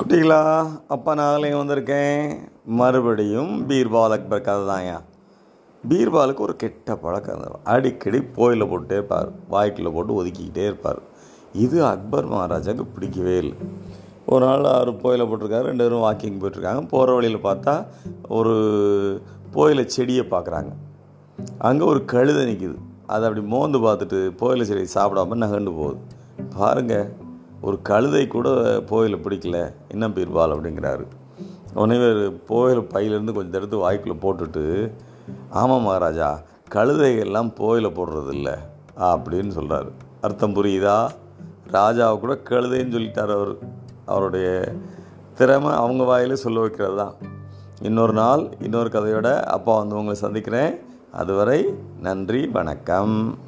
குட்டிகளா அப்பா நாகலையும் வந்திருக்கேன். மறுபடியும் பீர்பால் அக்பர் கதை தான்யா பீர்பாலுக்கு ஒரு கெட்ட பழக்கம் அடிக்கடி போயில போட்டுட்டே இருப்பார். வாய்க்குள்ளே போட்டு ஒதுக்கிக்கிட்டே இருப்பார். இது அக்பர் மகாராஜாவுக்கு பிடிக்கவே இல்லை. ஒரு நாள் அவர் போயில போட்டிருக்காரு. ரெண்டு பேரும் வாக்கிங் போயிட்டுருக்காங்க. போகிற வழியில் பார்த்தா ஒரு போயில செடியை பார்க்குறாங்க. அங்கே ஒரு கழுதை நிற்கிது அதை அப்படி மோந்து பார்த்துட்டு போயில செடி சாப்பிடாம நகண்டு போகுது. பாருங்கள் ஒரு கழுதை கூட போயில பிடிக்கல. என்ன பீர்பால் அப்படிங்கிறாரு. உடனே போயில் போயில பையிலேருந்து கொஞ்சம் எடுத்து வாய்க்குள்ளே போட்டுட்டு ஆமாம் மகாராஜா கழுதைகள்லாம் போயில போடுறதில்ல. அப்படின்னு சொல்கிறாரு அர்த்தம் புரியுதா? ராஜாவை கூட கழுதைன்னு சொல்லிட்டார் அவர். அவருடைய திறமை அவங்க வாயிலே சொல்ல வைக்கிறது தான். இன்னொரு நாள் இன்னொரு கதையோட அப்பா வந்து உங்களை சந்திக்கிறேன். அதுவரை நன்றி வணக்கம்.